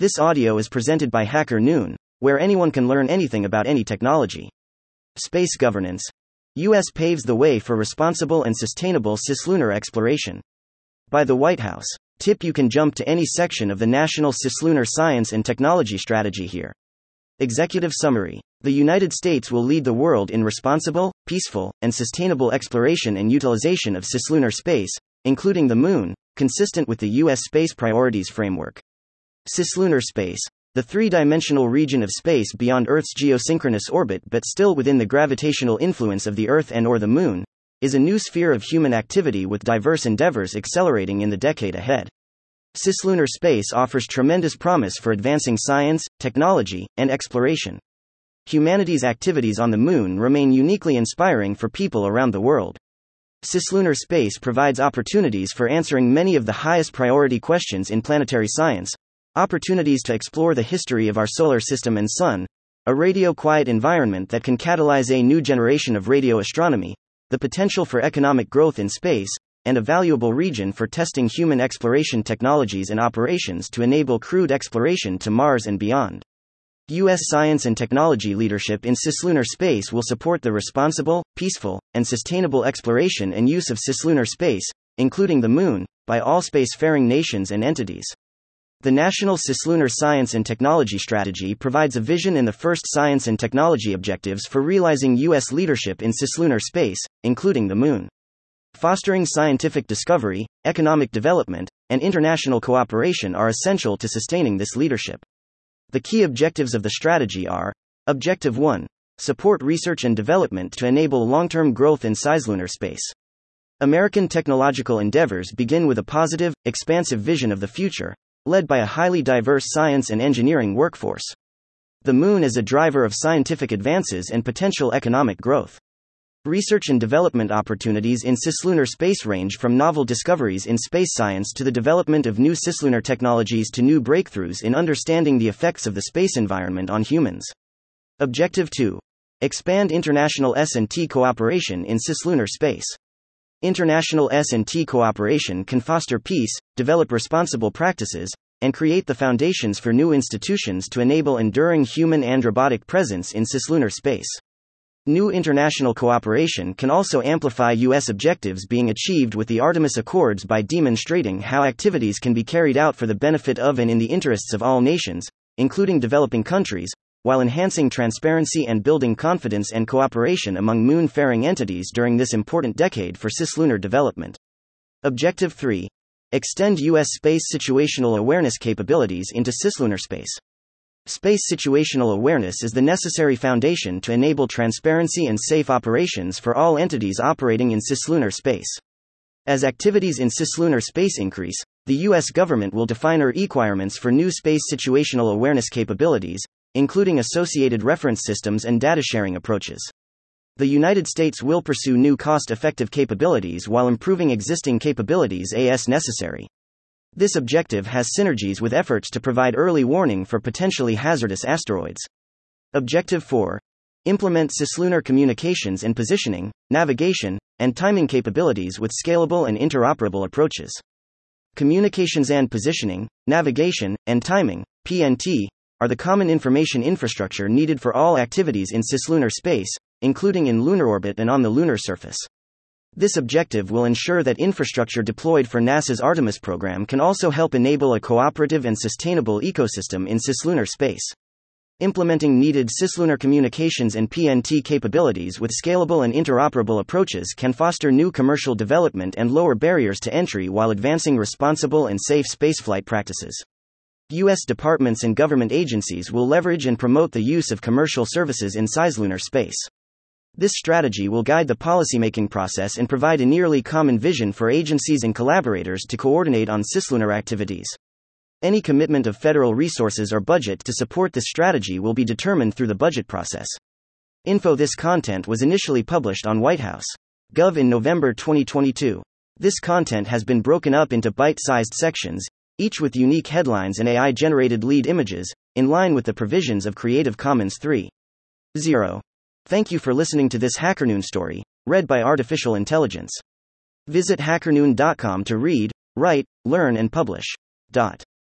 This audio is presented by Hacker Noon, where anyone can learn anything about any technology. Space governance. US paves the way for responsible and sustainable cislunar exploration. By the White House. Tip you can jump to any section of the National Cislunar Science and Technology Strategy here. Executive Summary The United States will lead the world in responsible, peaceful, and sustainable exploration and utilization of cislunar space, including the Moon, consistent with the U.S. Space Priorities Framework. Cislunar space, the three dimensional region of space beyond Earth's geosynchronous orbit but still within the gravitational influence of the Earth and or the Moon, is a new sphere of human activity with diverse endeavors accelerating in the decade ahead. Cislunar space offers tremendous promise for advancing science, technology, and exploration. Humanity's activities on the Moon remain uniquely inspiring for people around the world. Cislunar space provides opportunities for answering many of the highest priority questions in planetary science, Opportunities to explore the history of our solar system and sun, a radio quiet environment that can catalyze a new generation of radio astronomy, the potential for economic growth in space, and a valuable region for testing human exploration technologies and operations to enable crewed exploration to Mars and beyond. U.S. science and technology leadership in cislunar space will support the responsible, peaceful, and sustainable exploration and use of cislunar space, including the Moon, by all spacefaring nations and entities. The National Cislunar Science and Technology Strategy provides a vision and the first science and technology objectives for realizing U.S. leadership in cislunar space, including the Moon. Fostering scientific discovery, economic development, and international cooperation are essential to sustaining this leadership. The key objectives of the strategy are Objective 1 Support research and development to enable long term growth in cislunar space. American technological endeavors begin with a positive, expansive vision of the future, led by a highly diverse science and engineering workforce. The Moon is a driver of scientific advances and potential economic growth. Research and development opportunities in cislunar space range from novel discoveries in space science to the development of new cislunar technologies to new breakthroughs in understanding the effects of the space environment on humans. Objective 2. Expand international S&T cooperation in cislunar space. International S&T cooperation can foster peace, develop responsible practices, and create the foundations for new institutions to enable enduring human and robotic presence in cislunar space. New international cooperation can also amplify U.S. objectives being achieved with the Artemis Accords by demonstrating how activities can be carried out for the benefit of and in the interests of all nations, including developing countries, while enhancing transparency and building confidence and cooperation among moon faring entities during this important decade for cislunar development. Objective 3 Extend U.S. space situational awareness capabilities into cislunar space. Space situational awareness is the necessary foundation to enable transparency and safe operations for all entities operating in cislunar space. As activities in cislunar space increase, the U.S. government will define our requirements for new space situational awareness capabilities, including associated reference systems and data sharing approaches. The United States will pursue new cost effective capabilities while improving existing capabilities as necessary. This objective has synergies with efforts to provide early warning for potentially hazardous asteroids. Objective 4 Implement cislunar communications and positioning, navigation, and timing capabilities with scalable and interoperable approaches. Communications and positioning, navigation, and timing, PNT, are the common information infrastructure needed for all activities in cislunar space, including in lunar orbit and on the lunar surface. This objective will ensure that infrastructure deployed for NASA's Artemis program can also help enable a cooperative and sustainable ecosystem in cislunar space. Implementing needed cislunar communications and PNT capabilities with scalable and interoperable approaches can foster new commercial development and lower barriers to entry while advancing responsible and safe spaceflight practices. U.S. departments and government agencies will leverage and promote the use of commercial services in cislunar space. This strategy will guide the policymaking process and provide a nearly common vision for agencies and collaborators to coordinate on cislunar activities. Any commitment of federal resources or budget to support this strategy will be determined through the budget process. Info This content was initially published on White House. Gov in November 2022. This content has been broken up into bite sized sections, each with unique headlines and AI generated lead images, in line with the provisions of Creative Commons 3.0. Thank you for listening to this HackerNoon story, read by Artificial Intelligence. Visit hackernoon.com to read, write, learn, and publish. Dot.